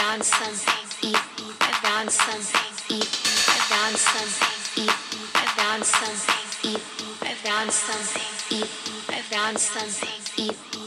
advancing, advancing, advancing eat found something. Eat found something. Eat found something. Eat